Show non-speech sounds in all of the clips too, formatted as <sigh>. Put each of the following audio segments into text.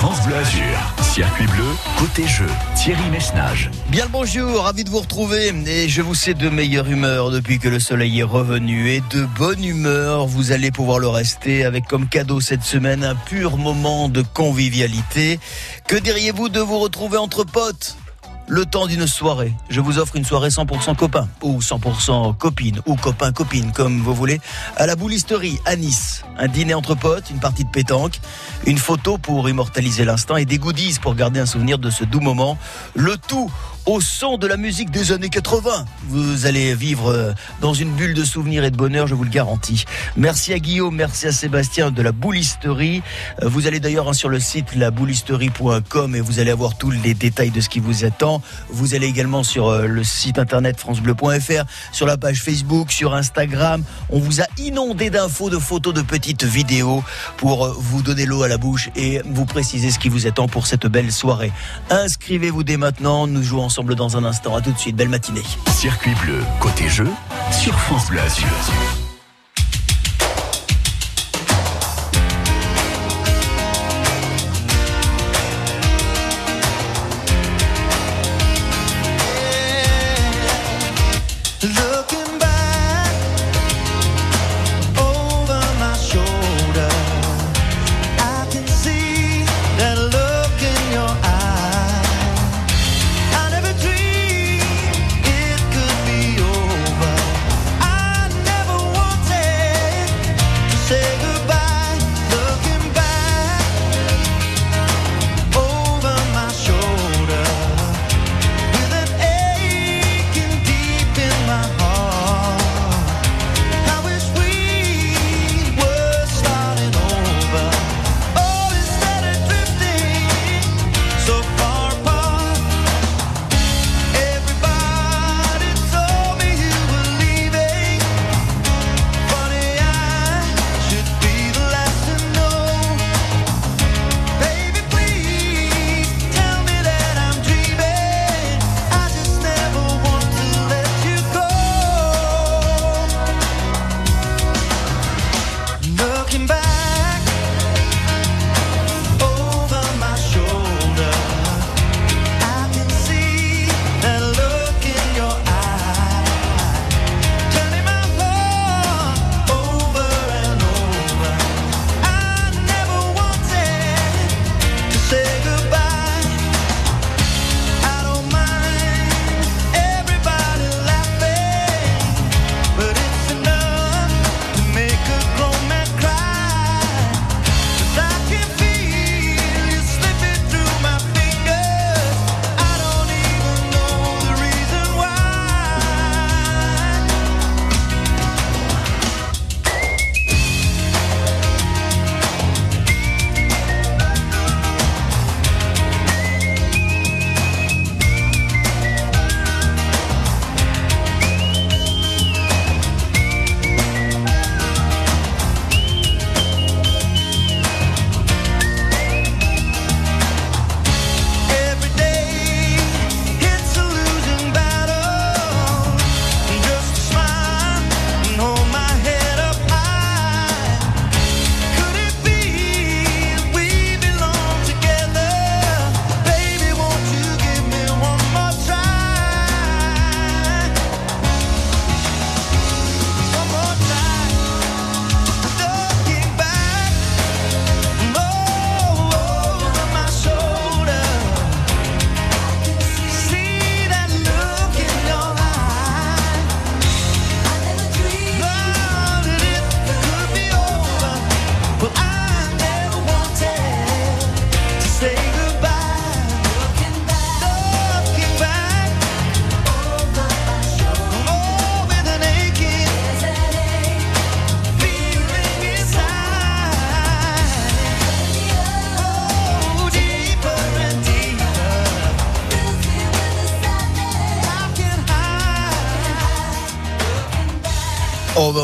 France circuit bleu, côté jeu, Thierry Messnage. Bien le bonjour, ravi de vous retrouver. Et je vous sais de meilleure humeur depuis que le soleil est revenu. Et de bonne humeur, vous allez pouvoir le rester avec comme cadeau cette semaine un pur moment de convivialité. Que diriez-vous de vous retrouver entre potes? Le temps d'une soirée. Je vous offre une soirée 100% copain ou 100% copine ou copain-copine comme vous voulez à la boulisterie à Nice. Un dîner entre potes, une partie de pétanque, une photo pour immortaliser l'instant et des goodies pour garder un souvenir de ce doux moment. Le tout au son de la musique des années 80. Vous allez vivre euh, dans une bulle de souvenirs et de bonheur, je vous le garantis. Merci à Guillaume, merci à Sébastien de la boulisterie. Euh, vous allez d'ailleurs hein, sur le site laboulisterie.com et vous allez avoir tous les détails de ce qui vous attend. Vous allez également sur euh, le site internet francebleu.fr, sur la page Facebook, sur Instagram. On vous a inondé d'infos, de photos, de petites vidéos pour vous donner l'eau à la bouche et vous préciser ce qui vous attend pour cette belle soirée. Inscrivez-vous dès maintenant, nous jouons ensemble dans un instant. À tout de suite, belle matinée. Circuit bleu, côté jeu, sur France.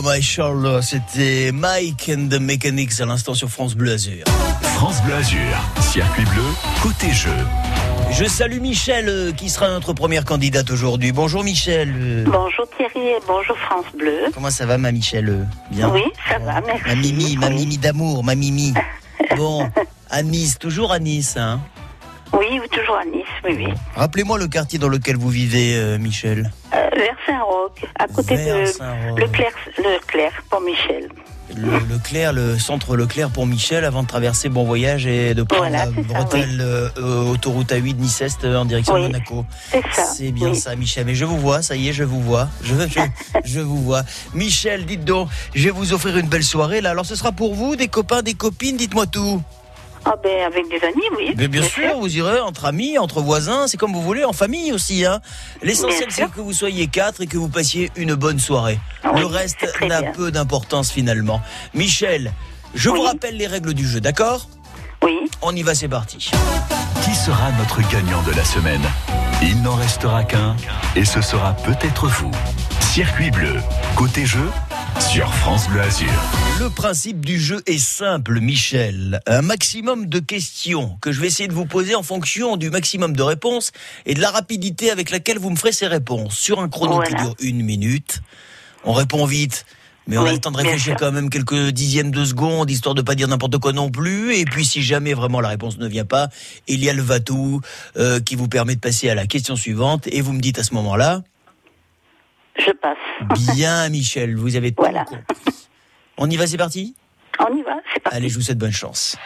My c'était Mike and the Mechanics à l'instant sur France Bleu Azur. France Bleu Azur, circuit bleu, côté jeu. Je salue Michel euh, qui sera notre première candidate aujourd'hui. Bonjour Michel. euh, Bonjour Thierry et bonjour France Bleu. Comment ça va ma Michel? Euh, Bien? Oui, ça va, merci. Ma Mimi, ma. Mimi d'amour, ma Mimi. <laughs> Bon, À Nice, toujours à Nice. Hein? Oui, toujours à Nice, oui, oui. Rappelez-moi le quartier dans lequel vous vivez, euh, Michel. Vers Saint-Roch, à côté Vers de. Leclerc, Leclerc, pour Michel. Le, Leclerc, le centre Leclerc pour Michel, avant de traverser Bon Voyage et de prendre Voilà, la bretelle euh, euh, autoroute A8 Nice-Est euh, en direction Oui. de Monaco. C'est ça. C'est bien oui. ça, Michel. Mais je vous vois, ça y est, je vous vois. Je, je, <laughs> je vous vois. Michel, dites donc, je vais vous offrir une belle soirée là. Alors ce sera pour vous, des copains, des copines, dites-moi tout. Ah ben, avec des amis, oui. Mais bien sûr, vous irez entre amis, entre voisins, c'est comme vous voulez, en famille aussi. Hein. L'essentiel, c'est que vous soyez quatre et que vous passiez une bonne soirée. Oui, Le reste n'a peu d'importance finalement. Michel, je vous rappelle les règles du jeu, d'accord? Oui. On y va, c'est parti. Qui sera notre gagnant de la semaine? Il n'en restera qu'un et ce sera peut-être vous. Circuit bleu, côté jeu, sur France Bleu Azur. Le principe du jeu est simple, Michel. Un maximum de questions que je vais essayer de vous poser en fonction du maximum de réponses et de la rapidité avec laquelle vous me ferez ces réponses. Sur un chrono qui dure une minute, on répond vite. Mais on a Oui, le temps de réfléchir quand même quelques dixièmes de seconde, histoire de pas dire n'importe quoi non plus. Et puis, si jamais vraiment la réponse ne vient pas, il y a le Vatou euh, qui vous permet de passer à la question suivante. Et vous me dites à ce moment-là, Je passe. bien, Michel, vous avez tout Voilà. compris. On y va, c'est parti? On y va, c'est parti. Allez, je vous souhaite bonne chance.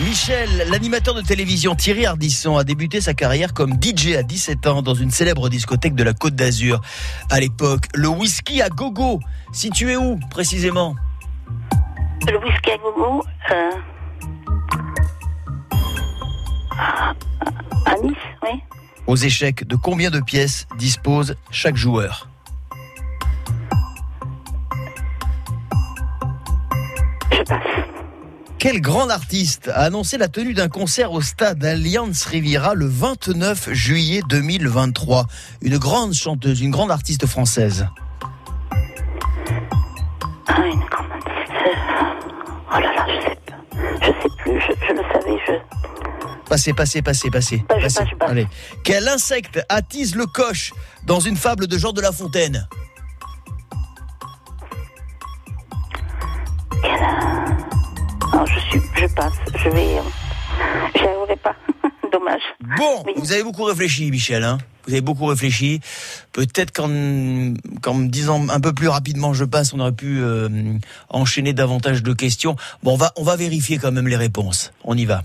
Michel, l'animateur de télévision Thierry Ardisson a débuté sa carrière comme DJ à 17 ans dans une célèbre discothèque de la Côte d'Azur. À l'époque, le whisky à gogo. Situé où précisément? Le whisky à gogo, euh... à- à Nice, oui. Aux échecs, de combien de pièces dispose chaque joueur. Quel grand artiste a annoncé la tenue d'un concert au stade Allianz Riviera le 29 juillet 2023 Une grande chanteuse, une grande artiste française. Ah, une grande artiste. Oh là là, je sais. Je sais plus, je, je le savais, je... Passez, passez, passez, passez. Pas, passez. Allez. Quel insecte attise le coche dans une fable de Jean de La Fontaine? Non, je suis... Je passe, je vais... euh, J'y arriverai pas. <laughs> Dommage. Bon, Oui. vous avez beaucoup réfléchi, Michel. Hein vous avez beaucoup réfléchi. Peut-être qu'en qu'en me disant un peu plus rapidement je passe, on aurait pu euh, enchaîner davantage de questions. Bon, on va, on va vérifier quand même les réponses. On y va.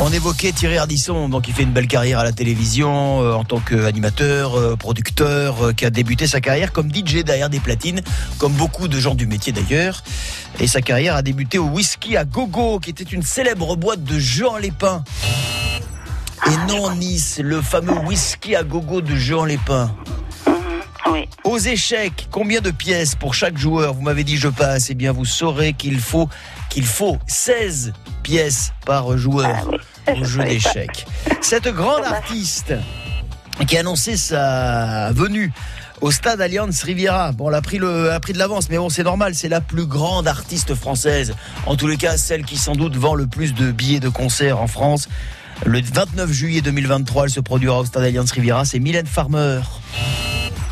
On évoquait Thierry Ardisson, donc il fait une belle carrière à la télévision euh, en tant qu'animateur, euh, producteur, euh, qui a débuté sa carrière comme DJ derrière des platines, comme beaucoup de gens du métier d'ailleurs. Et sa carrière a débuté au Whisky à Gogo, qui était une célèbre boîte de Jean Lépin. Et non Nice, le fameux Whisky à Gogo de Jean Lépin. Oui. Aux échecs, combien de pièces pour chaque joueur Vous m'avez dit je passe. Eh bien, vous saurez qu'il faut qu'il faut 16 pièces par joueur Ah oui. <laughs> au jeu d'échecs. Cette grande artiste qui a annoncé sa venue au stade Allianz Riviera. Bon, elle a pris, le, a pris de l'avance, mais bon, c'est normal, c'est la plus grande artiste française. En tous les cas, celle qui sans doute vend le plus de billets de concert en France. Le 29 juillet 2023, elle se produira au stade Allianz Riviera. C'est Mylène Farmer.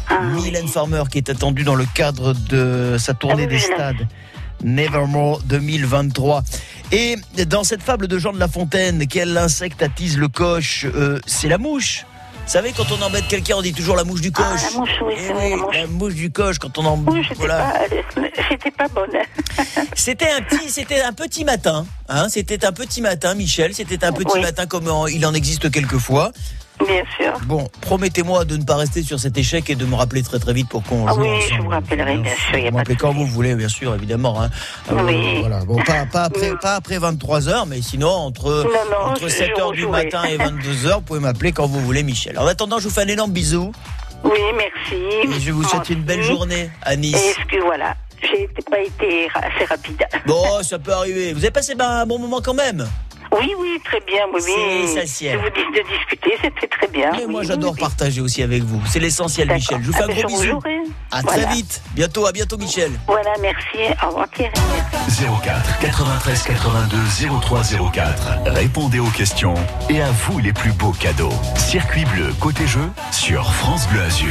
Ah, oui. Mylène Farmer qui est attendue dans le cadre de sa tournée Ah oui, des stades. Nevermore 2023. Et dans cette fable de Jean de La Fontaine, quel insecte attise le coche Euh, C'est la mouche. Vous savez, quand on embête quelqu'un, on dit toujours la mouche du coche. Ah, la mouche, oui, Eh c'est vrai, la mouche. la mouche du coche, quand on embête. Oui, j'étais voilà. pas, pas bonne. <laughs> C'était un petit, c'était un petit matin. Hein, c'était un petit matin, Michel. C'était un petit Oui. matin comme en- il en existe quelquefois. Bien sûr. Bon, promettez-moi de ne pas rester sur cet échec et de me rappeler très très vite pour qu'on Ah oui, ensemble. je vous rappellerai, bien sûr, il y a Vous m'appelez quand vous voulez, bien sûr, évidemment. Hein. Euh, Oui. voilà. Bon, pas, pas <laughs> après, pas après 23 heures, mais sinon entre Non, non, entre je- 7 je heures du rejouerai. matin et <laughs> 22 heures, vous pouvez m'appeler quand vous voulez, Michel. En attendant, je vous fais un énorme bisou Oui, merci. et je vous souhaite une belle journée à Et Nice. est-ce que voilà, j'ai pas été assez rapide. Bon, ça peut arriver. Vous avez passé ben, un bon moment quand même. Oui, oui, très bien. Oui, C'est oui. essentiel. De vous dis de discuter, c'était très bien. Mais oui, moi, j'adore oui. partager aussi avec vous. C'est l'essentiel. Michel. Je vous fais Ah, un ben, gros bisou. À Voilà. très vite. Bientôt, à bientôt, Michel. Voilà, merci. Au revoir Thierry. 04 93 82 03 04. Répondez aux questions et à vous les plus beaux cadeaux. Circuit bleu côté jeu sur France Bleu Azur.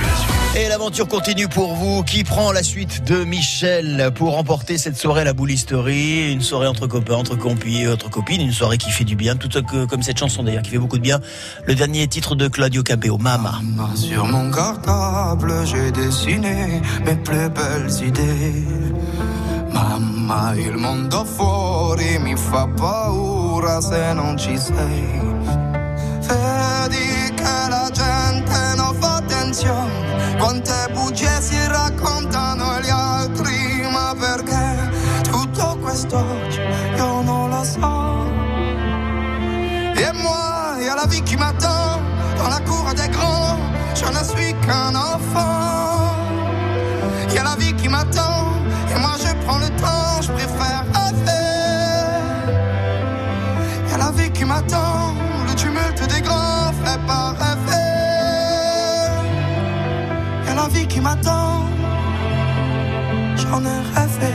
Et l'aventure continue pour vous. Qui prend la suite de Michel pour remporter cette soirée à la boulisterie? Une soirée entre copains, entre compis et entre copines. Une soirée qui fait du bien, tout comme cette chanson d'ailleurs, qui fait beaucoup de bien. Le dernier titre de Claudio Capeo, Mama. Maman, Sur mon cartable, j'ai dessiné mes plus belles idées. Mamma, il mondo fuori mi fa paura se non ci sei. Vedi che la gente non fa attenzione, quante bugie si raccontano gli altri, ma perché tutto questo io non lo so. Et moi, y a la vie qui m'attend dans la cour des grands. Je ne suis qu'un enfant. M'attend. J'en ai rêvé.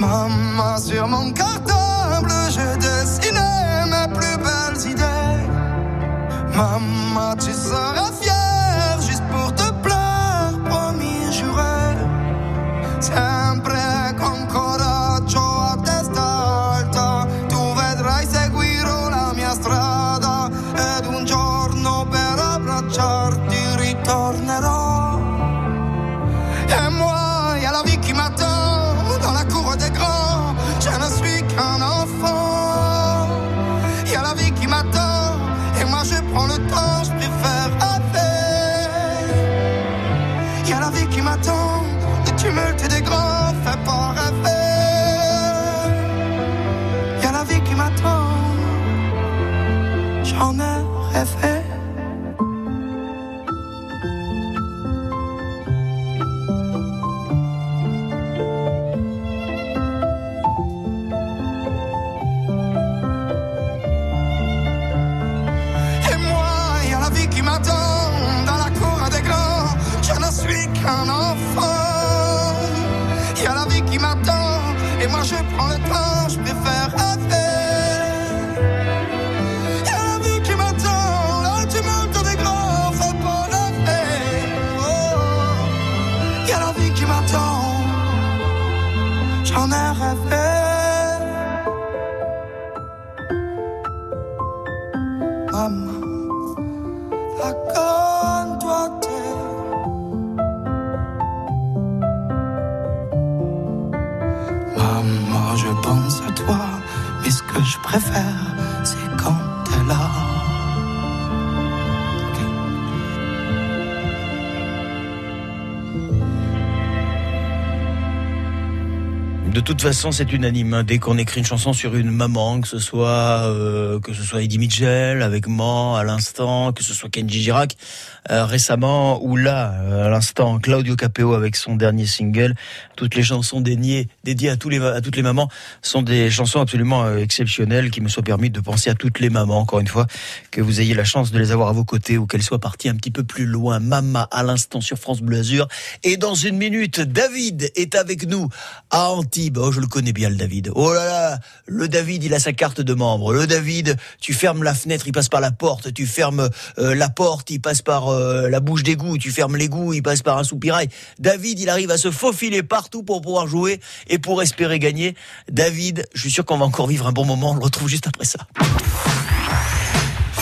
Maman, sur mon cartable, j'ai dessiné mes plus belles idées. Maman, tu seras Thank you. De toute façon, c'est unanime. hein. Dès qu'on écrit une chanson sur une maman, que ce soit euh, que ce soit Eddie Mitchell avec moi à l'instant, que ce soit Kenji Girac euh, récemment, ou là euh, à l'instant Claudio Capeo avec son dernier single, toutes les chansons dédiées dédiées à les à toutes les mamans sont des chansons absolument euh, exceptionnelles qui me sont permis de penser à toutes les mamans. Encore une fois, que vous ayez la chance de les avoir à vos côtés ou qu'elles soient parties un petit peu plus loin. Mama à l'instant sur France Bleu Azur. Et dans une minute, David est avec nous à Antibes. Oh, je le connais bien, le David. Oh là là, le David, il a sa carte de membre. Le David, tu fermes la fenêtre, il passe par la porte. Tu fermes euh, la porte, il passe par euh, la bouche d'égout. Tu fermes l'égout, il passe par un soupirail. David, il arrive à se faufiler partout pour pouvoir jouer et pour espérer gagner. David, je suis sûr qu'on va encore vivre un bon moment. On le retrouve juste après ça.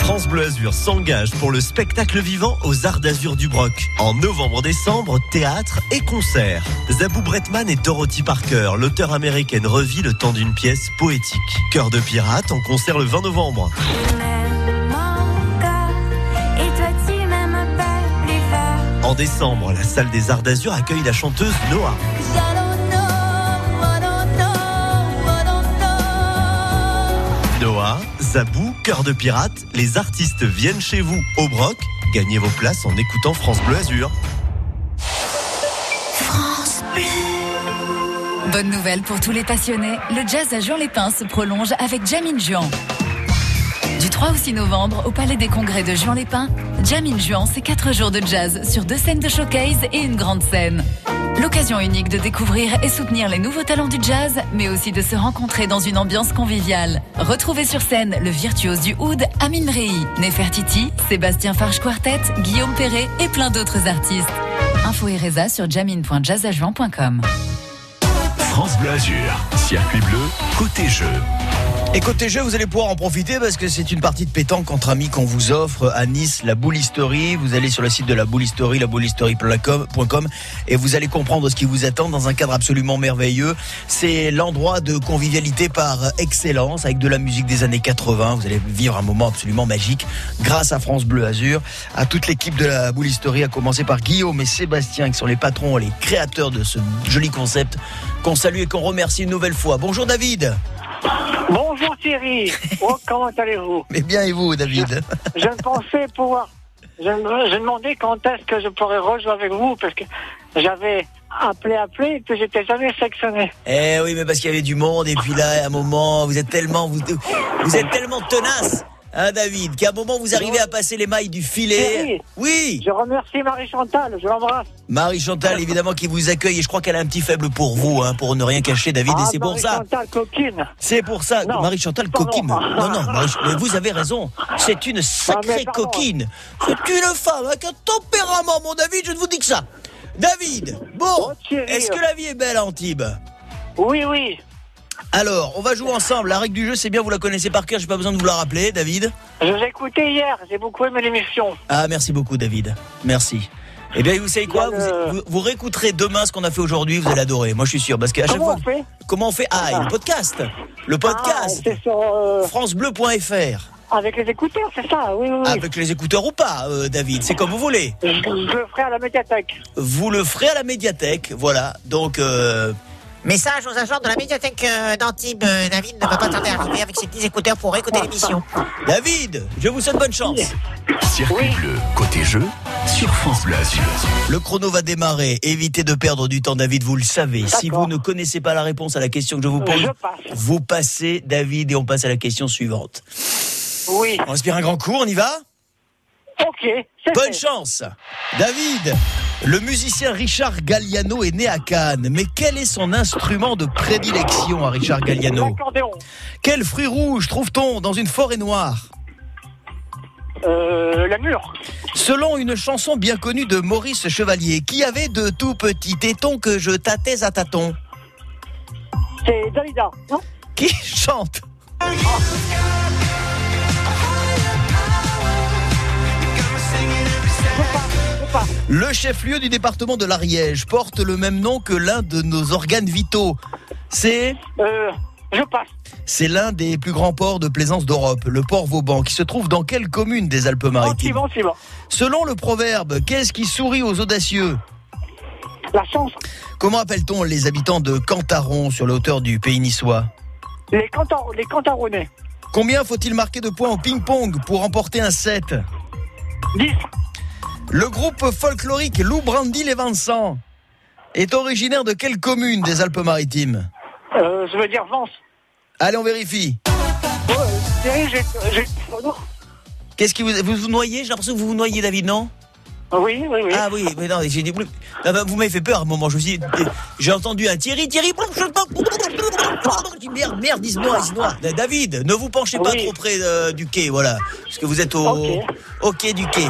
France Bleu s'engage pour le spectacle vivant aux Arts d'Azur du Broc. En novembre-décembre, théâtre et concerts. Zabou Bretman et Dorothy Parker, l'auteur américaine, revit le temps d'une pièce poétique. Cœur de pirate en concert le 20 novembre. En décembre, la salle des Arts d'Azur accueille la chanteuse Noah. Noah, Zabou, Cœur de pirate, les artistes viennent chez vous au Broc. Gagnez vos places en écoutant France Bleu Azur. Bonne nouvelle pour tous les passionnés, le jazz à Juan-les-Pins se prolonge avec Jamin Juan. Du 3 au 6 novembre, au Palais des Congrès de Juan-les-Pins, Jamin Juan, c'est 4 jours de jazz sur deux scènes de showcase et une grande scène. L'occasion unique de découvrir et soutenir les nouveaux talents du jazz, mais aussi de se rencontrer dans une ambiance conviviale. Retrouvez sur scène le virtuose du oud Amin Rei, Nefertiti, Sébastien Farge Quartet, Guillaume Perret et plein d'autres artistes. Info et sur jamin.jazzajuan.com. France Bleu circuit bleu, côté jeu. Et côté jeu, vous allez pouvoir en profiter parce que c'est une partie de pétanque entre amis qu'on vous offre à Nice, la Boulisterie. Vous allez sur le site de la Boulisterie, laboulisterie.com et vous allez comprendre ce qui vous attend dans un cadre absolument merveilleux. C'est l'endroit de convivialité par excellence avec de la musique des années 80. Vous allez vivre un moment absolument magique grâce à France Bleu Azur, à toute l'équipe de la Boulisterie, à commencer par Guillaume et Sébastien qui sont les patrons et les créateurs de ce joli concept qu'on salue et qu'on remercie une nouvelle fois. Bonjour David. Bonjour Thierry. <laughs> Oh, comment allez-vous? Mais bien et vous David? <laughs> Je ne pensais pouvoir. Je me je demandais quand est-ce que je pourrais rejouer avec vous parce que j'avais appelé, appelé et que j'étais jamais sectionné. Eh oui, mais parce qu'il y avait du monde et puis là, à un moment, vous êtes tellement, vous, vous êtes tellement tenace, hein, David, qu'à un moment vous arrivez à passer les mailles du filet. Oui, Je remercie Marie Chantal, je l'embrasse. Marie Chantal évidemment qui vous accueille et je crois qu'elle a un petit faible pour vous, hein, pour ne rien cacher, David, et Ah, c'est pour ça. Chantal coquine. C'est pour ça, Non, Marie Chantal pardon. coquine. Non, non, Marie- mais vous avez raison. C'est une sacrée pardon. coquine. C'est une femme avec un tempérament, mon David. Je ne vous dis que ça. David, bon, Oh, est-ce que la vie est belle à Antibes? Oui, oui. Alors, on va jouer ensemble. La règle du jeu, c'est bien, vous la connaissez par cœur. J'ai pas besoin de vous la rappeler, David. Je vous ai écouté hier, j'ai beaucoup aimé l'émission. Ah, merci beaucoup, David. Merci. Eh bien, vous savez quoi? Vous, le- vous- vous réécouterez demain ce qu'on a fait aujourd'hui. Vous allez adorer. Moi, je suis sûr, parce qu'à chaque Comment fois, on fait? Comment on fait? Ah, le podcast. Le Ah, podcast. C'est sur, euh, FranceBleu.fr. avec les écouteurs, c'est ça? Oui, oui, oui. Avec les écouteurs ou pas, euh, David. C'est comme vous voulez. Je, je le ferai à la médiathèque. Vous le ferez à la médiathèque. Voilà. Donc, euh, Message aux agents de la médiathèque euh, d'Antibes. Euh, David ne va pas tarder à arriver avec ses petits écouteurs pour écouter l'émission. David, je vous souhaite bonne chance. Circuit bleu, côté jeu, sur France Bleu Azur. Le chrono va démarrer. Évitez de perdre du temps, David, vous le savez. Si vous ne connaissez pas la réponse à la question que je vous pose, Je passe. vous passez, David, et on passe à la question suivante. Oui. On respire un grand coup, on y va? Ok. Bonne fait. chance David, le musicien Richard Galliano est né à Cannes, mais quel est son instrument de prédilection à Richard Galliano L'accordéon. Quel fruit rouge trouve-t-on dans une forêt noire Euh, la mûre. Selon une chanson bien connue de Maurice Chevalier, qui avait de tout petits tétons que je tâtais à tâtons C'est Dalida. Non? Qui chante? Je pas. Le chef-lieu du département de l'Ariège porte le même nom que l'un de nos organes vitaux. C'est Euh, je passe. c'est l'un des plus grands ports de plaisance d'Europe, le port Vauban, qui se trouve dans quelle commune des Alpes-Maritimes Antibes, Antibes. Selon le proverbe, qu'est-ce qui sourit aux audacieux La chance. Comment appelle-t-on les habitants de Cantaron sur la hauteur du pays niçois Les, cantar les cantaronnais. Combien faut-il marquer de points au ping-pong pour remporter un set 10. Le groupe folklorique Lou Brandy les Vincent est originaire de quelle commune des Alpes-Maritimes Euh, je veux dire Vence. Allez, on vérifie. Oh, euh, Thierry, j'ai. oh. Qu'est-ce qui vous vous, vous noyez J'ai l'impression que vous vous noyez, David, non? Oui, oui, oui. Ah oui, mais non, j'ai dit. Ah bah, vous m'avez fait peur à un moment. Je suis dit, j'ai entendu un Thierry, Thierry. Merde, merde, dis-moi, dis-moi. David, ne vous penchez pas Oui. trop près euh, du quai, voilà, parce que vous êtes au, au quai du quai.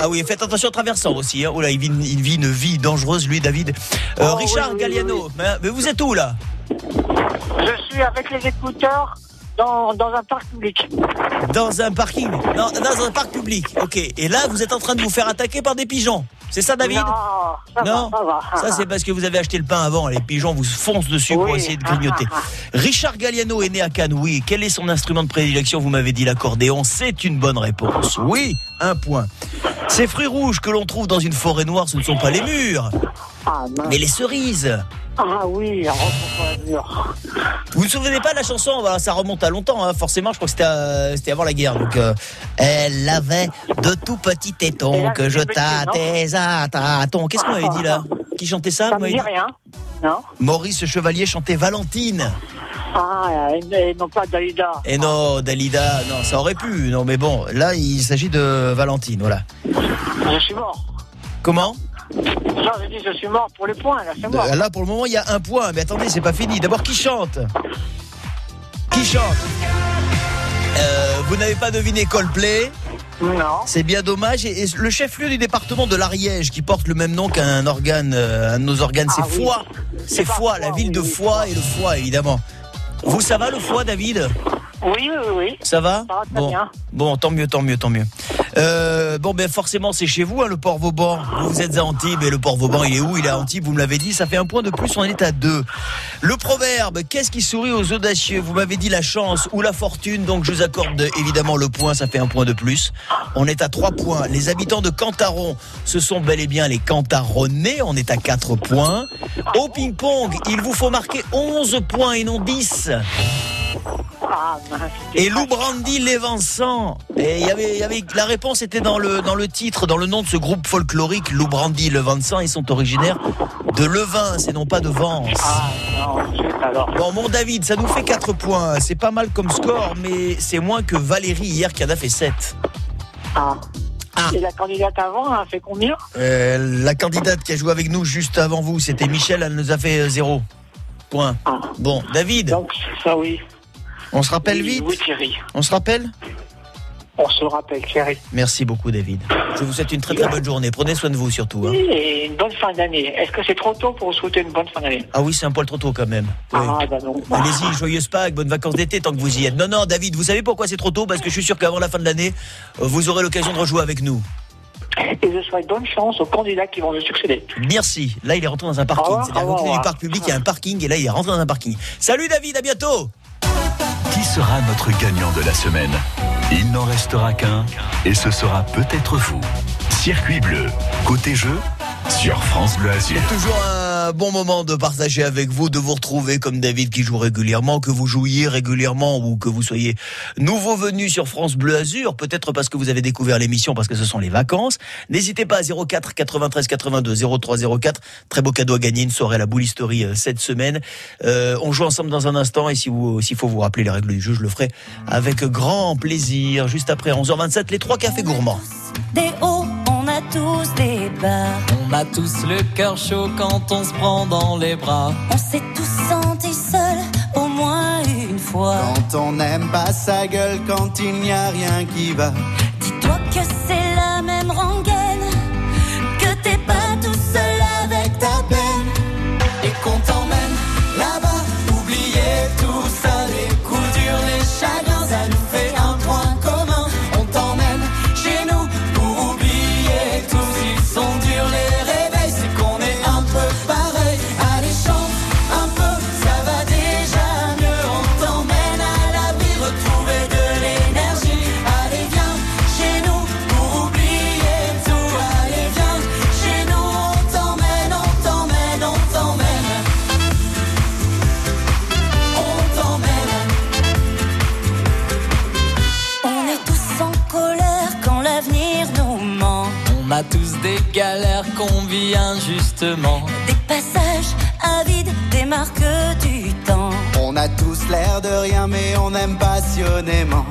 Ah oui, faites attention en traversant aussi. Hein. Oh là, il vit, une- il vit une vie dangereuse, lui, David. Euh, Oh, Richard oui, oui, Galliano, oui, Mais, mais vous êtes où là? Je suis avec les écouteurs dans, dans un parc public. Dans un parking dans un parc public. Ok. Et là, vous êtes en train de vous faire attaquer par des pigeons. C'est ça, David Non, ça Non, va, ça va. ça c'est parce que vous avez acheté le pain avant. Les pigeons vous foncent dessus pour essayer de grignoter. Richard Galliano est né à Cannes, oui. Quel est son instrument de prédilection Vous m'avez dit l'accordéon. C'est une bonne réponse. Oui, un point. Ces fruits rouges que l'on trouve dans une forêt noire, ce ne sont pas les mûres, Ah, mince. mais les cerises. Ah oui, rentre sur la mur. Vous vous souvenez pas de la chanson Voilà, Ça remonte à longtemps, hein. forcément. Je crois que c'était euh, avant la guerre. Donc, euh, elle avait de tout petits Et tétons là, que je tâtais à tâtons. Qu'est-ce qu'on avait dit là? <laughs> Qui chantait ça, Ça vous me dit rien. Non. Maurice Chevalier chantait Valentine. Ah, et, et non pas Dalida. Et non, Dalida, non, ça aurait pu. Non, mais bon, là, il s'agit de Valentine, voilà. Je suis mort. Comment? Non, je dis je suis mort pour les points, là, c'est mort. Euh, Là, pour le moment, il y a un point. Mais attendez, c'est pas fini. D'abord, qui chante? Qui chante? Euh, Vous n'avez pas deviné Coldplay? Non. C'est bien dommage. Et, et le chef-lieu du département de l'Ariège, qui porte le même nom qu'un organe, euh, un de nos organes, c'est Ah oui. Foix. C'est C'est pas Foix, la ville oui, de oui, Foix Foix. et le Foix, évidemment. Vous, ça va le Foix, David? Oui, oui, oui. Ça va Ça va bon. bien. Bon, tant mieux, tant mieux, tant mieux. Euh, bon, ben forcément, c'est chez vous, hein, le Port Vauban. Vous, êtes à Antibes et le Port Vauban, il est où? Il est à Antibes, vous me l'avez dit. Ça fait un point de plus, on est à deux. Le proverbe, qu'est-ce qui sourit aux audacieux? Vous m'avez dit la chance ou la fortune, donc je vous accorde évidemment le point, ça fait un point de plus. On est à trois points. Les habitants de Cantaron, ce sont bel et bien les Cantaronnais. On est à quatre points. Au ping-pong, il vous faut marquer 11 points et non 10. Ah. Et Lou Brandy. Et il y avait, il y avait, la réponse était dans le, dans le titre, dans le nom de ce groupe folklorique, Lou Brandy. Ils sont originaires de Levin, et non pas de Vence. Ah, non, alors. Bon, mon David, ça nous fait 4 points. C'est pas mal comme score, mais c'est moins que Valérie hier qui en a fait 7. Ah. Ah. Et la candidate avant a fait combien? Euh, la candidate qui a joué avec nous juste avant vous, c'était Michel, elle nous a fait 0. Point. Ah. Bon, David, Donc, ça oui. On se rappelle oui, vite Oui, Thierry. On se rappelle On se rappelle, Thierry. Merci beaucoup, David. Je vous souhaite une très très bonne journée. Prenez soin de vous surtout. hein. Et une bonne fin d'année. Est-ce que c'est trop tôt pour vous souhaiter une bonne fin d'année? Ah oui, c'est un poil trop tôt quand même. Oui. Ah, bah non. Allez-y, joyeuse Pâques, bonnes vacances d'été tant que vous y êtes. Non, non, David, vous savez pourquoi c'est trop tôt? Parce que je suis sûr qu'avant la fin de l'année, vous aurez l'occasion de rejouer avec nous. Et je souhaite bonne chance aux candidats qui vont me succéder. Merci. Là, il est rentré dans un parking. C'est-à-dire côté du parc public, il y a un parking et là, il est rentré dans un parking. Salut David, à bientôt sera notre gagnant de la semaine Il n'en restera qu'un et ce sera peut-être vous. Circuit bleu, côté jeu, sur France Bleu Azur. Bon moment de partager avec vous, de vous retrouver comme David qui joue régulièrement, que vous jouiez régulièrement ou que vous soyez nouveau venu sur France Bleu Azur, peut-être parce que vous avez découvert l'émission parce que ce sont les vacances. N'hésitez pas à 04 93 82 03 04. Très beau cadeau à gagner, une soirée à la boulisterie euh, cette semaine. Euh, on joue ensemble dans un instant et si s'il faut vous rappeler les règles du jeu, je le ferai avec grand plaisir. Juste après 11h27, les trois cafés gourmands. On a tous des bas. On a tous le cœur chaud quand on se prend dans les bras. On s'est tous sentis seuls au moins une fois. Quand on n'aime pas sa gueule, quand il n'y a rien qui va. Dis-toi que c'est la même rengaine. Des passages avides, des marques du temps. On a tous l'air de rien, mais on aime passionnément.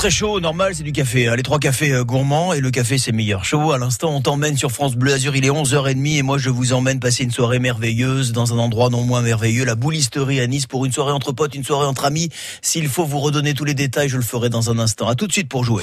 Très chaud, normal, c'est du café. hein. Les trois cafés euh, gourmands et le café c'est meilleur. Chaud, à l'instant, on t'emmène sur France Bleu Azur, il est 11h30 et moi je vous emmène passer une soirée merveilleuse dans un endroit non moins merveilleux, la boulisterie à Nice pour une soirée entre potes, une soirée entre amis. S'il faut vous redonner tous les détails, je le ferai dans un instant. À tout de suite pour jouer.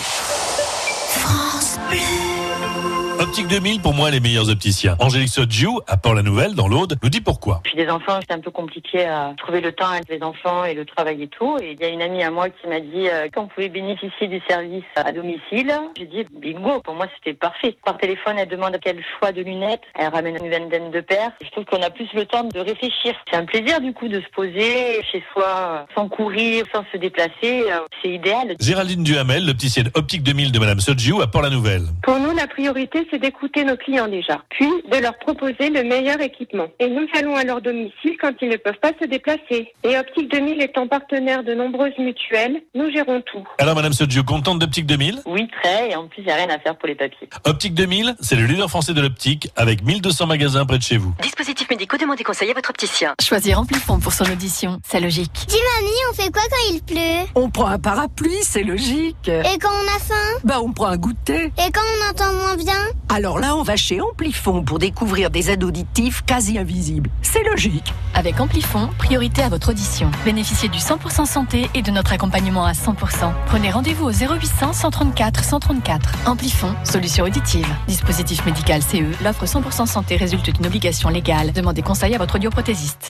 Optique 2000, pour moi, les meilleurs opticiens. Angélique Sodjiou, à Port-la-Nouvelle, dans l'Aude, nous dit pourquoi. Puis des enfants, c'est un peu compliqué à trouver le temps avec les enfants et le travail et tout. Et il y a une amie à moi qui m'a dit euh, qu'on pouvait bénéficier du service à domicile. J'ai dit bingo, pour moi c'était parfait. Par téléphone, elle demande quel choix de lunettes. Elle ramène une vingtaine de paires. Je trouve qu'on a plus le temps de réfléchir. C'est un plaisir du coup de se poser chez soi sans courir, sans se déplacer. Euh, C'est idéal. Géraldine Duhamel, l'opticienne Optique 2000 de Madame Sodjiou, à Port-la-Nouvelle. Pour nous, la priorité, c'est d'écouter nos clients déjà, puis de leur proposer le meilleur équipement. Et nous allons à leur domicile quand ils ne peuvent pas se déplacer. Et Optique 2000 étant partenaire de nombreuses mutuelles, nous gérons tout. Alors, Madame Sodjiou, contente d'Optique 2000 Oui, très. Et en plus, il n'y a rien à faire pour les papiers. Optique 2000, c'est le leader français de l'optique, avec 1200 magasins près de chez vous. Dispositifs médicaux, demandez conseil à votre opticien. Choisir Amplifon pour son audition, c'est logique. Dis mamie, on fait quoi quand il pleut? On prend un parapluie, c'est logique. Et quand on a faim? Bah, on prend un goûter. Et quand on entend moins bien? Alors là, on va chez Amplifon pour découvrir des aides auditives quasi invisibles. C'est logique. Avec Amplifon, priorité à votre audition. Bénéficiez du 100% santé et de notre accompagnement à 100%. Prenez rendez-vous au 0800 134 134. Amplifon, solution auditive. Dispositif médical CE, l'offre 100% santé résulte d'une obligation légale. Demandez conseil à votre audioprothésiste.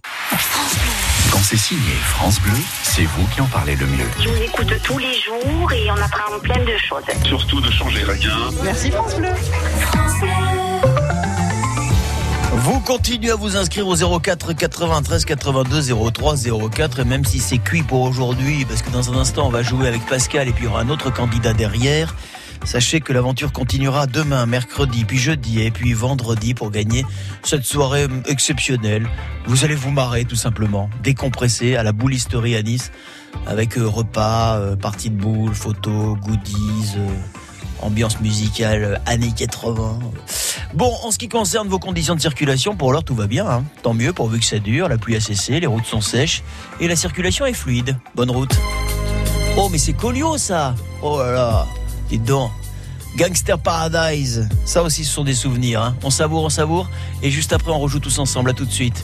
Quand c'est signé France Bleu, c'est vous qui en parlez le mieux. Je vous écoute tous les jours et on apprend plein de choses. Surtout ne changez rien. Merci France Bleu. Vous continuez à vous inscrire au 04 93 82 03 04 et même si c'est cuit pour aujourd'hui, parce que dans un instant on va jouer avec Pascal et puis il y aura un autre candidat derrière. Sachez que l'aventure continuera demain, mercredi, puis jeudi et puis vendredi pour gagner cette soirée exceptionnelle. Vous allez vous marrer tout simplement, décompresser à la boulisterie à Nice avec euh, repas, euh, partie de boules, photos, goodies, euh, ambiance musicale années 80. Bon, en ce qui concerne vos conditions de circulation, pour l'heure tout va bien. hein. Tant mieux pourvu que ça dure, la pluie a cessé, les routes sont sèches et la circulation est fluide. Bonne route. Oh mais c'est Colio ça Oh là là Dites donc Gangster Paradise, ça aussi ce sont des souvenirs. hein. On savoure, on savoure. Et juste après on rejoue tous ensemble. À tout de suite.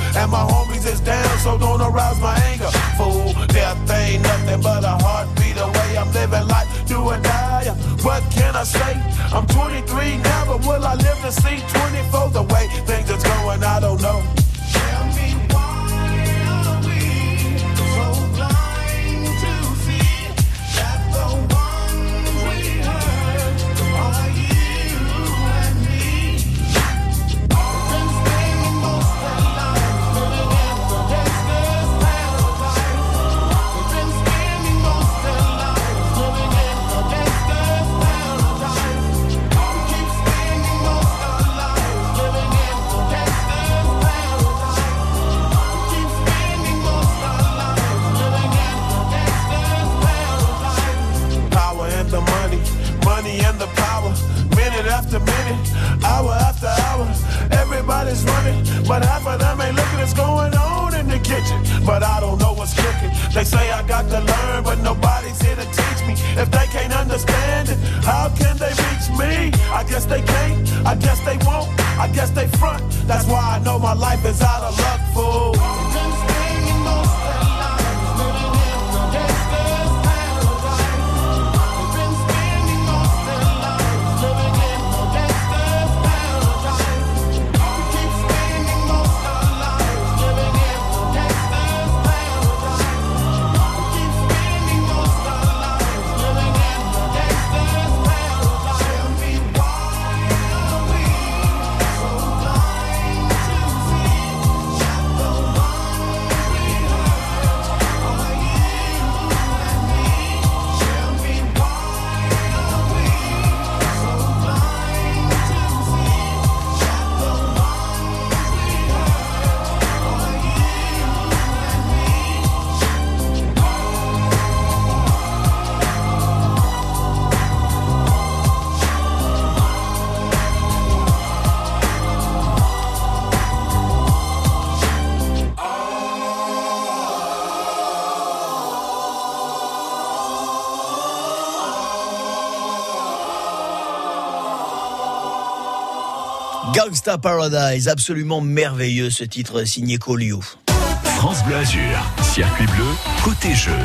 And my homies is down, so don't arouse my anger. Fool, death ain't nothing but a heartbeat away. I'm living life, do or die. What can I say? I'm 23 now, but will I live to see 24? The way things are going, I Gangsta Paradise, absolument merveilleux ce titre signé Colio. France Bleu Azur, circuit bleu, côté jeu.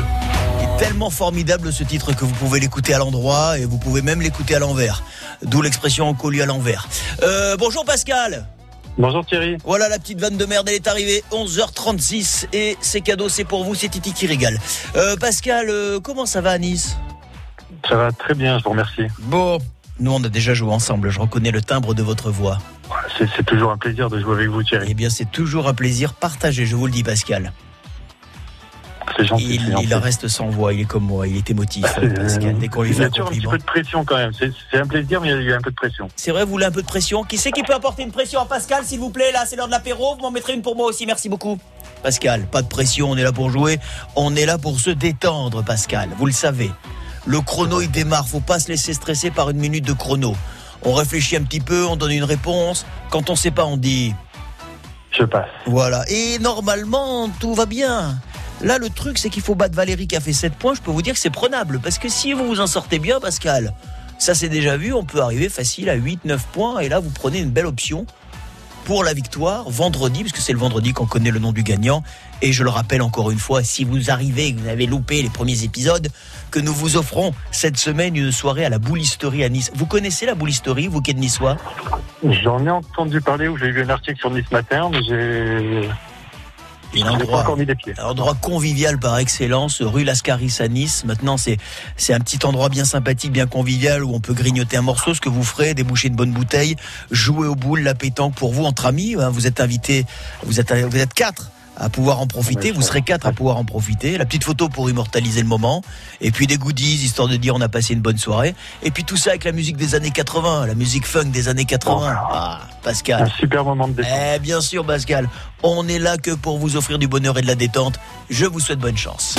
Il est tellement formidable ce titre que vous pouvez l'écouter à l'endroit et vous pouvez même l'écouter à l'envers. D'où l'expression Colio à l'envers. Euh, bonjour Pascal. Bonjour Thierry. Voilà la petite vanne de merde, elle est arrivée 11h36 et c'est cadeau, c'est pour vous, c'est Titi qui régale. Euh, Pascal, euh, comment ça va à Nice? Ça va très bien, je vous remercie. Bon, nous on a déjà joué ensemble, je reconnais le timbre de votre voix. C'est toujours un plaisir de jouer avec vous Thierry. Eh bien c'est toujours un plaisir partagé, je vous le dis Pascal. Gentil. Il, il reste sans voix, il est comme moi, il est émotif, euh, Pascal, dès qu'on lui Il y fait a un un petit peu de pression quand même. C'est c'est un plaisir, mais il y a eu un peu de pression. C'est vrai, vous voulez un peu de pression? Qui c'est qui peut apporter une pression à Pascal, s'il vous plaît? Là, c'est l'heure de l'apéro. Vous m'en mettrez une pour moi aussi. Merci beaucoup. Pascal, pas de pression. On est là pour jouer. On est là pour se détendre, Pascal. Vous le savez. Le chrono, il démarre. Faut pas se laisser stresser par une minute de chrono. On réfléchit un petit peu, on donne une réponse. Quand on sait pas, on dit. Je passe. Voilà. Et normalement, tout va bien. Là, le truc, c'est qu'il faut battre Valérie qui a fait 7 points. Je peux vous dire que c'est prenable. Parce que si vous vous en sortez bien, Pascal, ça c'est déjà vu, on peut arriver facile à 8-9 points. Et là, vous prenez une belle option pour la victoire vendredi, puisque c'est le vendredi qu'on connaît le nom du gagnant. Et je le rappelle encore une fois, si vous arrivez, que vous avez loupé les premiers épisodes, que nous vous offrons cette semaine une soirée à la boulisterie à Nice. Vous connaissez la boulisterie, vous qui êtes niçois? J'en ai entendu parler où j'ai vu un article sur Nice Matin, j'ai. Un endroit convivial par excellence, rue Lascaris à Nice. Maintenant, c'est c'est un petit endroit bien sympathique, bien convivial où on peut grignoter un morceau, ce que vous ferez, déboucher une bonne bouteille, jouer au boule, la pétanque pour vous entre amis. hein. Vous êtes invités, vous êtes vous êtes quatre à pouvoir en profiter. Vous serez quatre à pouvoir en profiter. La petite photo pour immortaliser le moment. Et puis des goodies, histoire de dire on a passé une bonne soirée. Et puis tout ça avec la musique des années 80, la musique funk des années 80. Ah, Pascal. Un super moment de détente. Eh bien sûr, Pascal. On est là que pour vous offrir du bonheur et de la détente. Je vous souhaite bonne chance.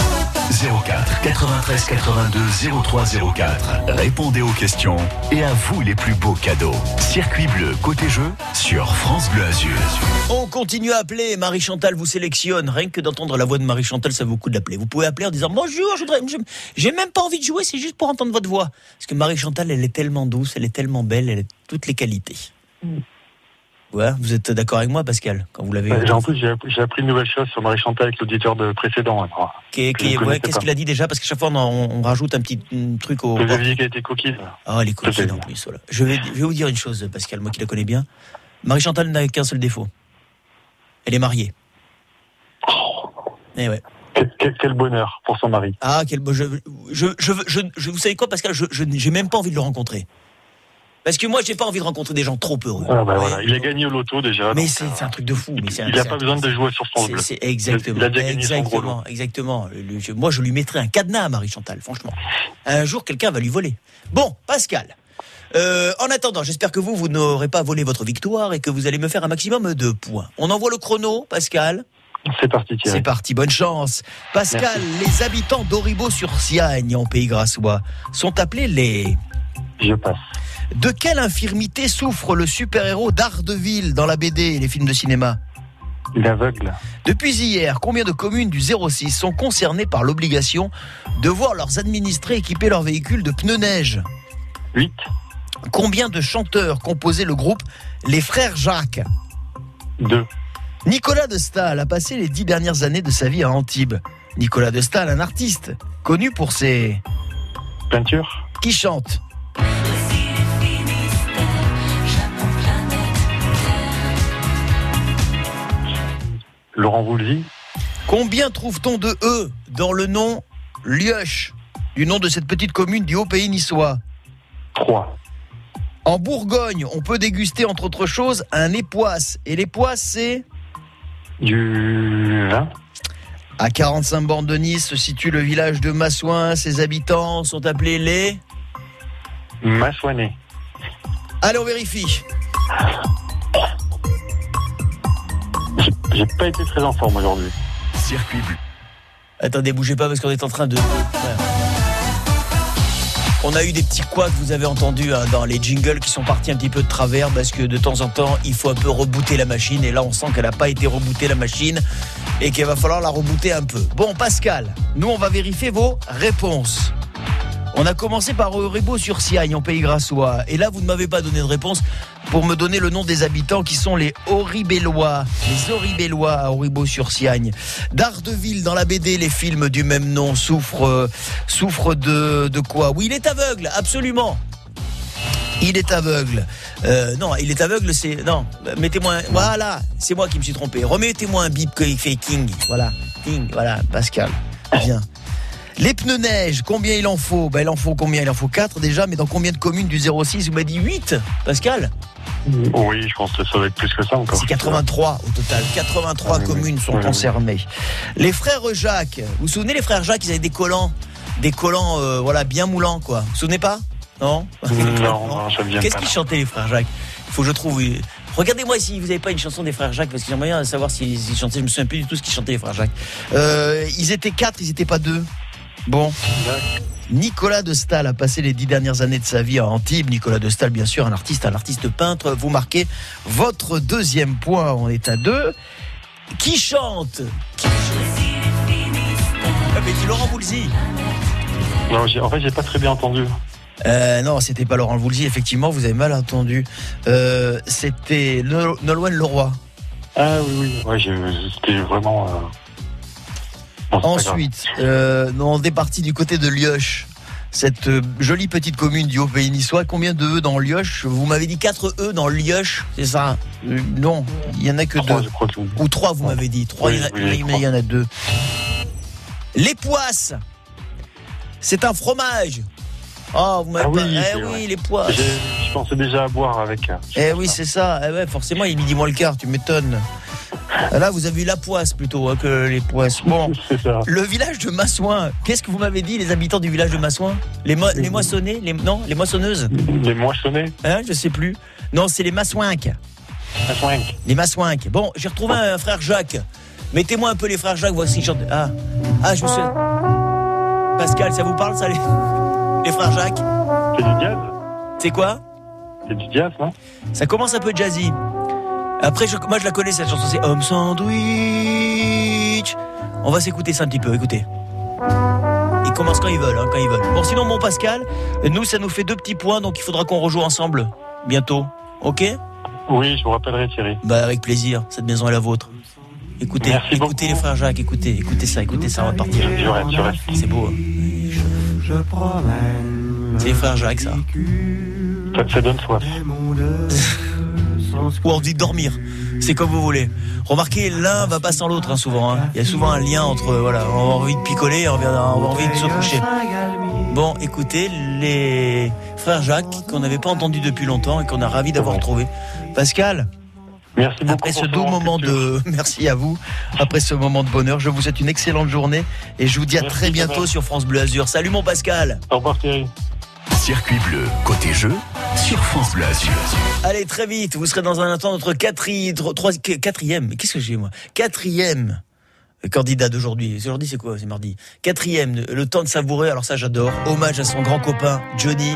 04 93 82 03 04. Répondez aux questions et à vous les plus beaux cadeaux. Circuit bleu côté jeu sur France Bleu Azur. On continue à appeler. Marie-Chantal vous sélectionne. Rien que d'entendre la voix de Marie-Chantal, ça vaut le coup d'appeler. Vous pouvez appeler en disant Bonjour, je voudrais. je- J'ai même pas envie de jouer, c'est juste pour entendre votre voix. Parce que Marie-Chantal, elle est tellement douce, elle est tellement belle, elle a toutes les qualités. Ouais, vous êtes d'accord avec moi, Pascal, quand vous l'avez. Euh, j'ai- En plus, j'ai appris, j'ai appris une nouvelle chose sur Marie Chantal avec l'auditeur de précédent. que ouais, Qu'est-ce qu'il a dit déjà? Parce qu'à chaque fois, on, on- on rajoute un petit mm, truc au. Que vous aviez qu'elle était coquine. Ah, les coquines en plus. Voilà. Je, vais, je vais vous dire une chose, Pascal, moi qui la connais bien. Marie-Chantal n'a qu'un seul défaut. Elle est mariée. Eh ouais. Quel, bonheur pour son mari. Ah, quel. Je, je, je, vous savez quoi, Pascal Je, j'ai même pas envie de le rencontrer. Parce que moi, j'ai pas envie de rencontrer des gens trop heureux. Ah, bah, voilà. Il a gagné au loto déjà. Mais c'est euh, c'est un truc de fou. Mais il n'a pas besoin de jouer sur son bleu. Exactement. Il a déjà gagné son gros lot. exactement, exactement. Le- moi, je lui mettrais un cadenas à Marie-Chantal, franchement. Un jour, quelqu'un va lui voler. Bon, Pascal. euh, en attendant, j'espère que vous, vous n'aurez pas volé votre victoire et que vous allez me faire un maximum de points. On envoie le chrono, Pascal. C'est parti, Thierry. C'est parti, bonne chance. Pascal, les habitants d'Auribeau-sur-Siagne, en Pays Grassois, sont appelés les... Je passe. De quelle infirmité souffre le super-héros d'Ardeville dans la BD et les films de cinéma? L'aveugle. Depuis hier, combien de communes du 06 sont concernées par l'obligation de voir leurs administrés équiper leurs véhicules de pneus neige? 8. Combien de chanteurs composaient le groupe Les Frères Jacques? Deux. Nicolas de Staël a passé les dix dernières années de sa vie à Antibes. Nicolas de Staël, un artiste connu pour ses peintures, qui chante. Laurent Voulzy, Combien trouve-t-on de E dans le nom Lioche, du nom de cette petite commune du Haut-Pays niçois? 3. En Bourgogne, on peut déguster entre autres choses un époisse. Et l'époisse, c'est? Du vin, À 45 bornes de Nice se situe le village de Massouin. Ses habitants sont appelés les... Massouanet. Allez, on vérifie. J'ai- J'ai pas été très en forme aujourd'hui. Circuit bleu. Attendez, bougez pas parce qu'on est en train de... Ouais. On a eu des petits couacs, vous avez entendu hein, dans les jingles qui sont partis un petit peu de travers parce que de temps en temps, il faut un peu rebooter la machine et là on sent qu'elle n'a pas été rebootée la machine et qu'il va falloir la rebooter un peu. Bon, Pascal, nous on va vérifier vos réponses. On a commencé par Auribeau sur Siagne en Pays Grassois et là vous ne m'avez pas donné de réponse pour me donner le nom des habitants qui sont les Auribellois, les Auribellois à sur Siagne. D'Ardeville dans la BD, les films du même nom souffrent, euh, de, quoi? Oui, il est aveugle, absolument. Il est aveugle. Euh, non, il est aveugle, c'est. Non, mettez-moi. Voilà, c'est moi qui me suis trompé. Remettez-moi un bip qu'il fait King. Voilà, King, voilà, Pascal. Bien. Les pneus neige, combien il en faut ben, Il en faut combien Il en faut 4 déjà, mais dans combien de communes du 06 Vous m'avez dit 8, Pascal Oui, je pense que ça va être plus que ça encore. C'est 83 au total. 83 Ah oui. communes sont Oui, oui. concernées. Les frères Jacques, vous vous souvenez les frères Jacques, ils avaient des collants, des collants euh, voilà, bien moulants quoi. Vous vous souvenez pas? Non? Non, <laughs> non, ça Qu'est-ce qu'ils chantaient les frères Jacques? Il faut que je trouve. Regardez-moi si vous n'avez pas une chanson des frères Jacques, parce que j'aimerais bien savoir s'ils ils chantaient. Je me souviens plus du tout ce qu'ils chantaient les frères Jacques. Euh, ils étaient quatre, ils n'étaient pas deux. Bon. Nicolas de Staël a passé les dix dernières années de sa vie à Antibes. Nicolas de Staël, bien sûr, un artiste, un artiste peintre. Vous marquez votre deuxième point. On est à deux. Qui chante? Qui Ah, mais Laurent Boulzy. Non, en fait, j'ai pas très bien entendu. Euh, non, c'était pas Laurent Boulzy. Effectivement, vous avez mal entendu. Euh, c'était No- Nolwenn Leroy. Ah oui, oui. Ouais, j'ai- c'était vraiment. euh, bon, grave. Ensuite, euh, on est parti du côté de Lioche. Cette euh, jolie petite commune du Haut-Pays niçois. Combien de E dans Lioche? Vous m'avez dit 4 E dans Lioche, c'est ça? Euh, Non, il y en a que Trois, deux. Ou trois, vous m'avez dit. Trois, Oui, il y en a- oui, mais trois. il y en a deux. Les poisses C'est un fromage Oh, vous m'avez Ah pas... oui, Eh oui, vrai. les poisses J'ai- Je pensais déjà à boire avec. euh, Eh oui, c'est ça. Eh ouais, forcément, il est midi moins le quart, tu m'étonnes. Là, vous avez eu la poisse plutôt hein, que les poisses. Bon, <laughs> ça. le village de Massouin, qu'est-ce que vous m'avez dit, les habitants du village de Massouin les, mo- les moissonnés les, Non, les moissonneuses? Les moissonnés. Hein, je sais plus. Non, c'est les Massouinques. Massouinques. Les Massouinques. Bon, j'ai retrouvé un frère Jacques. Mettez-moi un peu les frères Jacques, voici. Ah, ah, je me suis. Pascal, ça vous parle, ça, les, <laughs> les frères Jacques? C'est du jazz C'est quoi? C'est du jazz, non? Ça commence un peu jazzy. Après, je- moi je la connais cette chanson, c'est Homme Sandwich. On va s'écouter ça un petit peu, écoutez. Ils commencent quand ils veulent, hein, quand ils veulent. Bon, sinon, mon Pascal, nous, ça nous fait deux petits points, donc il faudra qu'on rejoue ensemble bientôt. Ok? Oui, je vous rappellerai Thierry. Bah, avec plaisir. Cette maison est la vôtre. Écoutez, Merci écoutez les frères Jacques, écoutez, écoutez ça, écoutez ça, on va partir. Je je. C'est beau. hein. C'est les frères Jacques, ça. Ça, ça donne soif. <laughs> ou envie de dormir. C'est comme vous voulez. Remarquez, l'un va pas sans l'autre hein, souvent. hein. Il y a souvent un lien entre voilà, on a envie de picoler, on a on envie de se coucher. Bon, écoutez, les frères Jacques qu'on n'avait pas entendu depuis longtemps et qu'on a ravi d'avoir retrouvé. Pascal, Merci beaucoup. après ce doux moment de <laughs> merci à vous, après ce moment de bonheur, je vous souhaite une excellente journée et je vous dis à Merci, très bientôt sur France Bleu Azur. Salut mon Pascal. Au revoir Thierry. Circuit bleu, côté jeu, sur France Bleu Azur. Allez, très vite, vous serez dans un instant notre quatri- tro- trois- qu- quatrième, qu'est-ce que j'ai moi? Quatrième candidat d'aujourd'hui. Aujourd'hui c'est quoi? C'est mardi. Quatrième, le temps de savourer, alors ça j'adore. Hommage à son grand copain Johnny,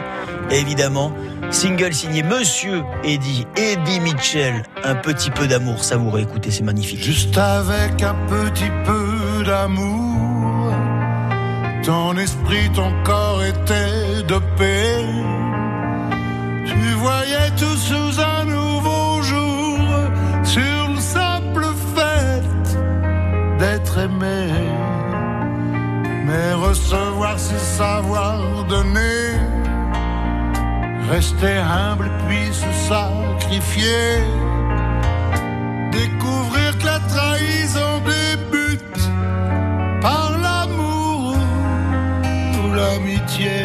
évidemment. Single signé Monsieur Eddie, Eddie Mitchell. Un petit peu d'amour savouré, écoutez, c'est magnifique. Juste avec un petit peu d'amour, ton esprit, ton corps étaient dopés. Tu Tu voyais tout sous un nouveau jour, sur le simple fait d'être aimé. Mais recevoir, c'est savoir donner. Rester humble puis se sacrifier. L'amitié.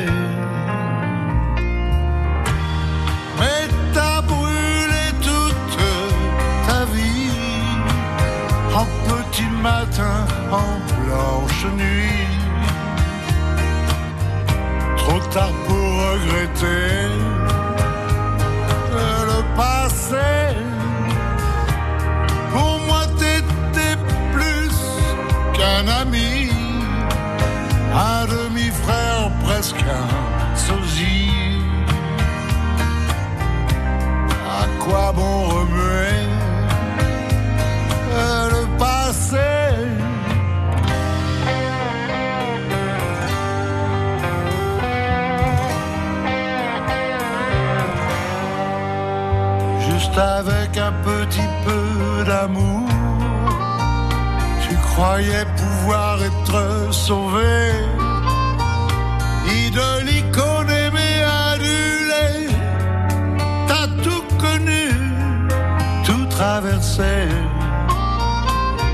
Mais t'as brûlé toute ta vie en petit matin, en blanche nuit. Trop tard pour regretter demi-frère, presque un sosie. À quoi bon remuer le passé? Juste avec un petit peu d'amour, tu croyais pouvoir être sauvé.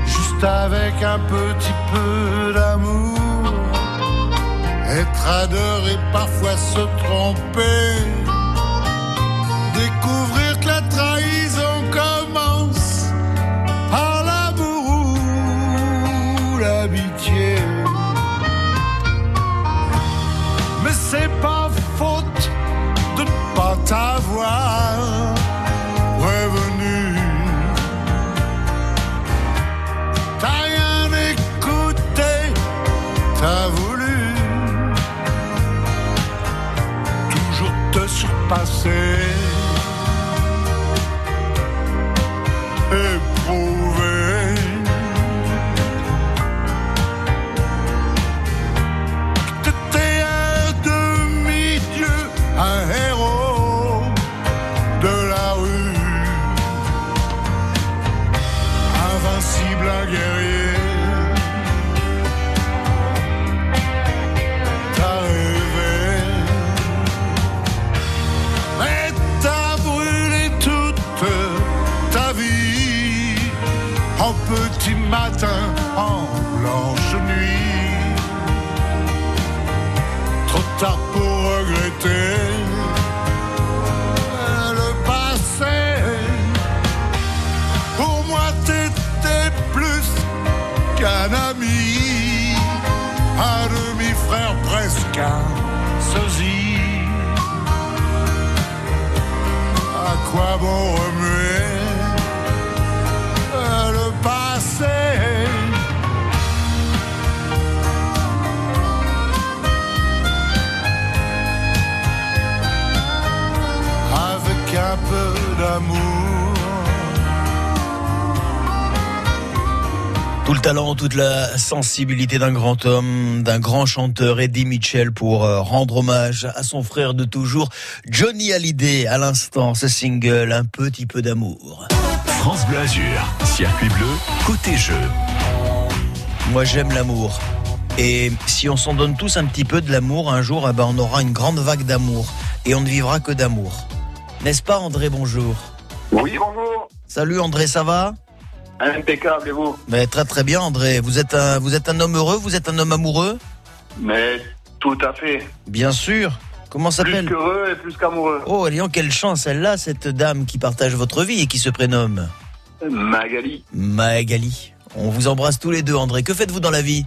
Juste avec un petit peu d'amour, être adoré, parfois se tromper. Surpasser. Matin, en blanche nuit. Trop tard pour regretter le passé. Pour moi, t'étais plus qu'un ami, un demi-frère presque un sosie. À quoi bon remuer d'amour Tout le talent, toute la sensibilité d'un grand homme, d'un grand chanteur, Eddie Mitchell, pour euh, rendre hommage à son frère de toujours, Johnny Hallyday. À l'instant, ce single, un petit peu d'amour. France Bleu Azur, circuit bleu, côté jeu. Moi, j'aime l'amour. Et si on s'en donne tous un petit peu de l'amour, un jour, eh ben, on aura une grande vague d'amour. Et on ne vivra que d'amour. N'est-ce pas, André Bonjour. Oui, bonjour. Salut, André, ça va Impeccable, et vous Mais Très très bien, André. Vous êtes un, vous êtes un homme heureux, vous êtes un homme amoureux Mais tout à fait. Bien sûr. Comment s'appelle Plus qu'heureux et plus qu'amoureux. Oh, Léon, quelle chance, celle-là, cette dame qui partage votre vie et qui se prénomme Magali. Magali. On vous embrasse tous les deux, André. Que faites-vous dans la vie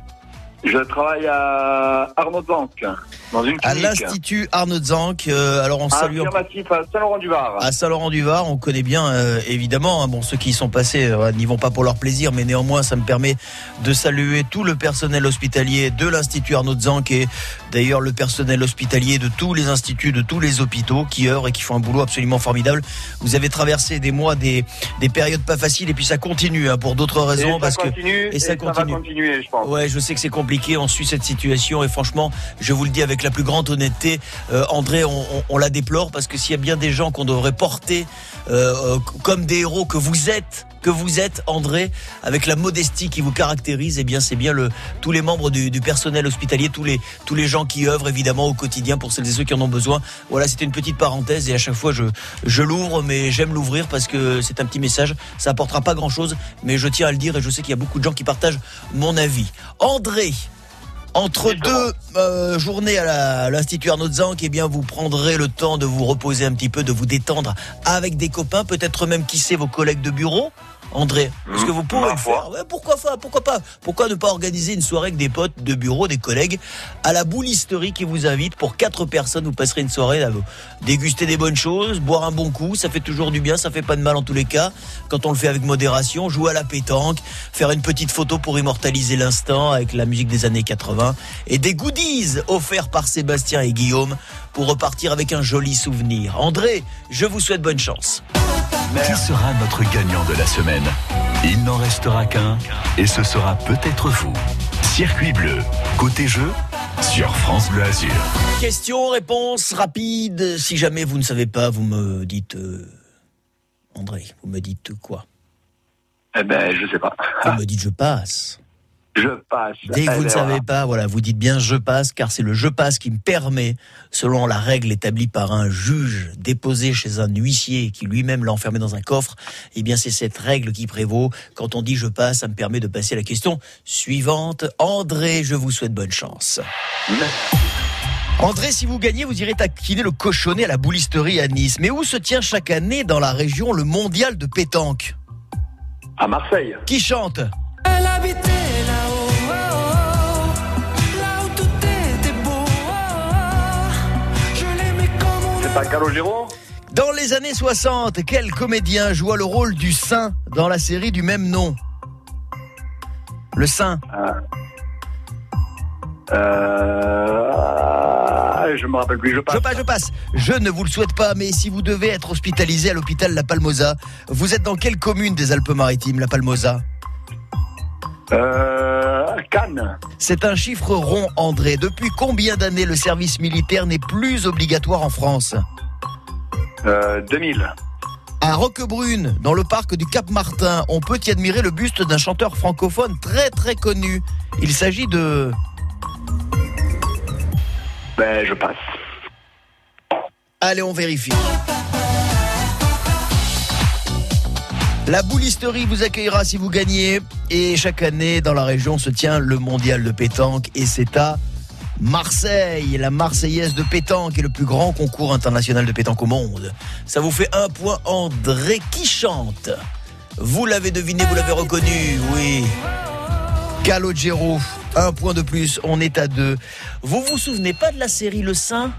Je travaille à Arnaud Banque, dans une À clinique. l'Institut Arnaud Zanck. euh, alors on salue. Affirmatif à Saint-Laurent-du-Var. À Saint-Laurent-du-Var, on connaît bien euh, évidemment. hein, bon, ceux qui y sont passés euh, n'y vont pas pour leur plaisir, mais néanmoins, ça me permet de saluer tout le personnel hospitalier de l'Institut Arnaud Zanck et d'ailleurs le personnel hospitalier de tous les instituts, de tous les hôpitaux qui œuvrent et qui font un boulot absolument formidable. Vous avez traversé des mois, des, des périodes pas faciles et puis ça continue hein, pour d'autres Et raisons ça parce continue, que et ça va continuer, je pense. Ouais, je sais que c'est compliqué. On suit cette situation et franchement, je vous le dis avec avec la plus grande honnêteté, euh, André, on, on- on la déplore parce que s'il y a bien des gens qu'on devrait porter euh, euh, comme des héros que vous êtes, que vous êtes, André, avec la modestie qui vous caractérise, eh bien, c'est bien le tous les membres du, du personnel hospitalier, tous les tous les gens qui œuvrent évidemment au quotidien pour celles et ceux qui en ont besoin. Voilà, c'était une petite parenthèse et à chaque fois je je l'ouvre, mais j'aime l'ouvrir parce que c'est un petit message. Ça apportera pas grand chose, mais je tiens à le dire et je sais qu'il y a beaucoup de gens qui partagent mon avis. André. Entre deux euh, journées à l'Institut Arnaud Zanck, eh bien, vous prendrez le temps de vous reposer un petit peu, de vous détendre avec des copains, peut-être même qui sait vos collègues de bureau. André, est-ce que vous pouvez le faire Ouais, Pourquoi pas Pourquoi pas Pourquoi ne pas organiser une soirée avec des potes de bureau, des collègues, à la boulisterie qui vous invite pour quatre personnes Vous passerez une soirée à vous déguster des bonnes choses, boire un bon coup. Ça fait toujours du bien, ça fait pas de mal en tous les cas. Quand on le fait avec modération, jouer à la pétanque, faire une petite photo pour immortaliser l'instant avec la musique des années 80 et des goodies offerts par Sébastien et Guillaume pour repartir avec un joli souvenir. André, je vous souhaite bonne chance. Qui sera notre gagnant de la semaine? Il n'en restera qu'un et ce sera peut-être vous. Circuit bleu, côté jeu, sur France Bleu Azur. Question, réponse rapide. Si jamais vous ne savez pas, vous me dites. euh, André, vous me dites quoi? Eh ben, je sais pas. Vous me dites je passe. Je passe. Dès que vous ne savez pas, voilà, vous dites bien je passe, car c'est le je passe qui me permet, selon la règle établie par un juge déposé chez un huissier qui lui-même l'a enfermé dans un coffre, eh bien c'est cette règle qui prévaut. Quand on dit je passe, ça me permet de passer à la question suivante. André, je vous souhaite bonne chance. André, si vous gagnez, vous irez taquiner le cochonnet à la boulisterie à Nice. Mais où se tient chaque année dans la région le mondial de pétanque? À Marseille. Qui chante? Elle habitait là-haut, Calogero Dans les années 60, quel comédien joua le rôle du saint dans la série du même nom? Le saint. Euh... Je me rappelle plus, je passe. Je passe, je passe. Je ne vous le souhaite pas, mais si vous devez être hospitalisé à l'hôpital La Palmosa, vous êtes dans quelle commune des Alpes-Maritimes, La Palmosa? Euh... Cannes. C'est un chiffre rond, André. Depuis combien d'années le service militaire n'est plus obligatoire en France Euh... 2000. À Roquebrune, dans le parc du Cap Martin, on peut y admirer le buste d'un chanteur francophone très très connu. Il s'agit de... Ben, je passe. Allez, on vérifie. La boulisterie vous accueillera si vous gagnez. Et chaque année, dans la région, se tient le mondial de pétanque. Et c'est à Marseille. La Marseillaise de pétanque est le plus grand concours international de pétanque au monde. Ça vous fait un point, André, qui chante. Vous l'avez deviné, vous l'avez reconnu, oui. Calogero, un point de plus, on est à deux. Vous vous souvenez pas de la série Le Saint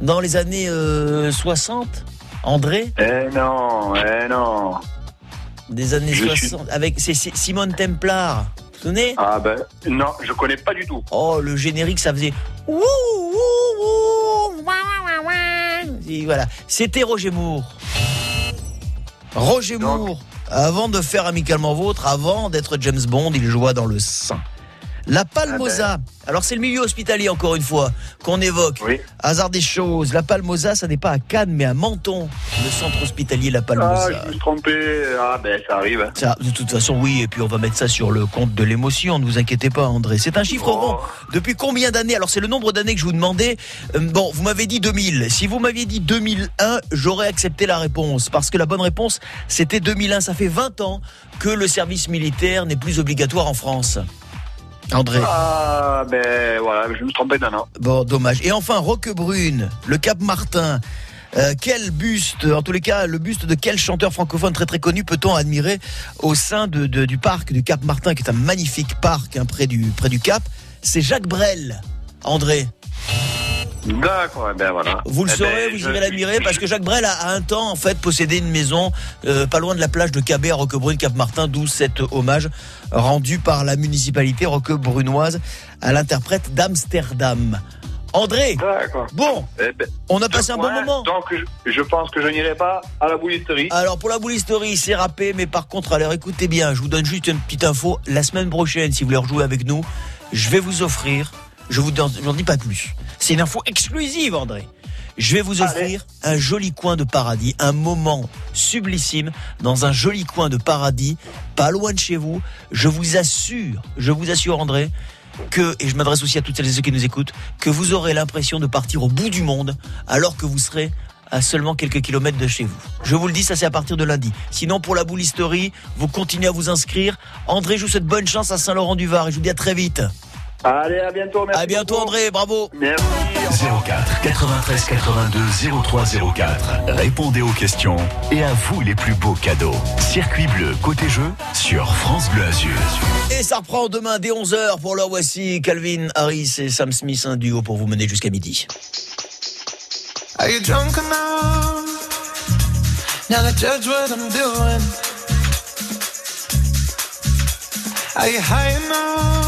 dans les années euh, 60 André? Eh non, eh non. Des années Je suis- 60 avec c'est Simone Templar. Vous vous souvenez? Ah ben, non, je connais pas du tout. Oh, le générique, ça faisait. Ouh, ouh, ouh, ouah, ouah, ouah. Et voilà, c'était Roger Moore. Roger Moore, avant de faire Amicalement Vôtre, avant d'être James Bond, il joua dans le sang. La Palmosa, alors c'est le milieu hospitalier encore une fois qu'on évoque. Hasard des choses, la Palmosa, ça n'est pas à Cannes mais à Menton, le centre hospitalier La Ah, Palmosa. je me suis trompé. Ah ben, ça arrive. hein. Ça, de toute façon, oui, et puis on va mettre ça sur le compte de l'émotion, ne vous inquiétez pas, André. C'est un chiffre rond. Depuis combien d'années Alors, c'est le nombre d'années que je vous demandais. Euh, bon, vous m'avez dit 2000. Si vous m'aviez dit 2001, j'aurais accepté la réponse. Parce que la bonne réponse, c'était 2001. Ça fait 20 ans que le service militaire n'est plus obligatoire en France. André. Ah ben, voilà, je me suis trompé d'un an. Bon, dommage. Et enfin, Roquebrune, le Cap Martin. Euh, quel buste, en tous les cas, le buste de quel chanteur francophone très très connu peut-on admirer au sein de, de- du parc du Cap Martin, qui est un magnifique parc hein, près, du, près du Cap? C'est Jacques Brel. André, D'accord, eh ben voilà. vous le Eh saurez, ben, vous irez l'admirer, parce que Jacques Brel a, a un temps en fait possédé une maison euh, pas loin de la plage de Cabet à Roquebrune, Cap Martin, d'où cet hommage rendu par la municipalité roquebrunoise à l'interprète d'Amsterdam. André, bon, Eh ben, on a passé un bon moment. Donc, je, je pense que je n'irai pas à la boulisterie. Alors pour la boulisterie, c'est râpé, mais par contre, alors écoutez bien, je vous donne juste une petite info. La semaine prochaine, si vous voulez rejouer avec nous, je vais vous offrir Je vous en, dis pas plus. C'est une info exclusive, André. Je vais vous offrir un joli coin de paradis, un moment sublissime dans un joli coin de paradis, pas loin de chez vous. Je vous assure, je vous assure, André, que, et je m'adresse aussi à toutes celles et ceux qui nous écoutent, que vous aurez l'impression de partir au bout du monde alors que vous serez à seulement quelques kilomètres de chez vous. Je vous le dis, ça c'est à partir de lundi. Sinon, pour la boulisterie, vous continuez à vous inscrire. André, je vous souhaite bonne chance à Saint-Laurent-du-Var et je vous dis à très vite. Allez, à bientôt. Merci À bientôt, beaucoup. André, bravo. Merci. 04 93 82 03 04. Répondez aux questions et à vous les plus beaux cadeaux. Circuit bleu côté jeu sur France Bleu Azur. Et ça reprend demain dès 11h pour leur voici Calvin Harris et Sam Smith, un duo pour vous mener jusqu'à midi. Are you drunk enough now to judge what I'm doing? Are you high enough